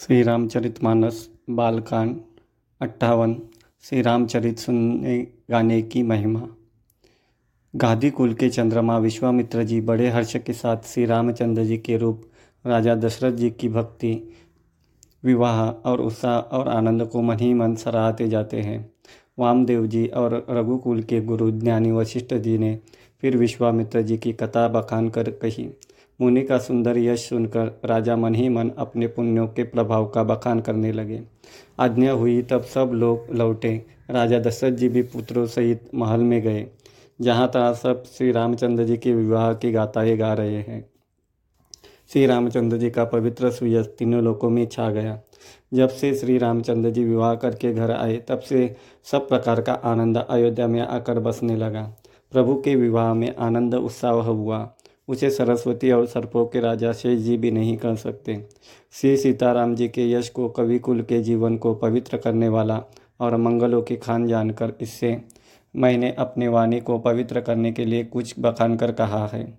श्री रामचरित मानस बालकांड, अट्ठावन श्री रामचरित सुनने गाने की महिमा। गादी कुल के चंद्रमा विश्वामित्र जी बड़े हर्ष के साथ श्री रामचंद्र जी के रूप, राजा दशरथ जी की भक्ति, विवाह और उत्साह और आनंद को मन ही मन सराहते जाते हैं। वामदेव जी और रघुकुल के गुरु ज्ञानी वशिष्ठ जी ने फिर विश्वामित्र जी की कथा बखान कर कही। मुनि का सुंदर यश सुनकर राजा मन ही मन अपने पुण्यों के प्रभाव का बखान करने लगे। आज्ञा हुई तब सब लोग लौटे। राजा दशरथ जी भी पुत्रों सहित महल में गए, जहाँ तहाँ सब श्री रामचंद्र जी के विवाह की गाथाएँ गा रहे हैं। श्री रामचंद्र जी का पवित्र सुयस तीनों लोकों में छा गया। जब से श्री रामचंद्र जी विवाह करके घर आए, तब से सब प्रकार का आनंद अयोध्या में आकर बसने लगा। प्रभु के विवाह में आनंद, उत्साह हुआ। उसे सरस्वती और सर्पों के राजा शेष जी भी नहीं कर सकते। श्री सीताराम जी के यश को कवि कुल के जीवन को पवित्र करने वाला और मंगलों की खान जानकर इससे मैंने अपनी वाणी को पवित्र करने के लिए कुछ बखान कर कहा है।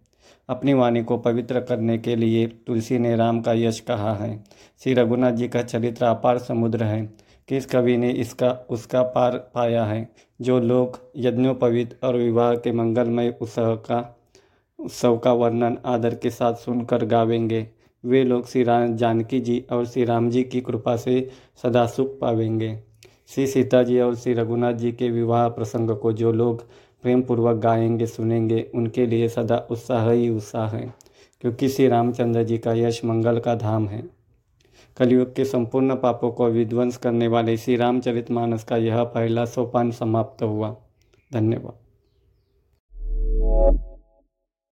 अपनी वाणी को पवित्र करने के लिए तुलसी ने राम का यश कहा है। श्री रघुनाथ जी का चरित्र अपार समुद्र है। किस कवि ने इसका, उसका पार पाया है? जो लोग यज्ञोपवित और विवाह के मंगलमय उत्सव का उत्सव का वर्णन आदर के साथ सुनकर गावेंगे। वे लोग श्री राम जानकी जी और श्री राम जी की कृपा से सदा सुख पावेंगे। श्री सीता जी और श्री रघुनाथ जी के विवाह प्रसंग को जो लोग प्रेम पूर्वक गाएँगे, सुनेंगे, उनके लिए सदा उत्साह ही उत्साह है, क्योंकि श्री रामचंद्र जी का यश मंगल का धाम है। कलयुग के संपूर्ण पापों को विध्वंस करने वाले श्री रामचरितमानस का यह पहला सोपान समाप्त हुआ। धन्यवाद।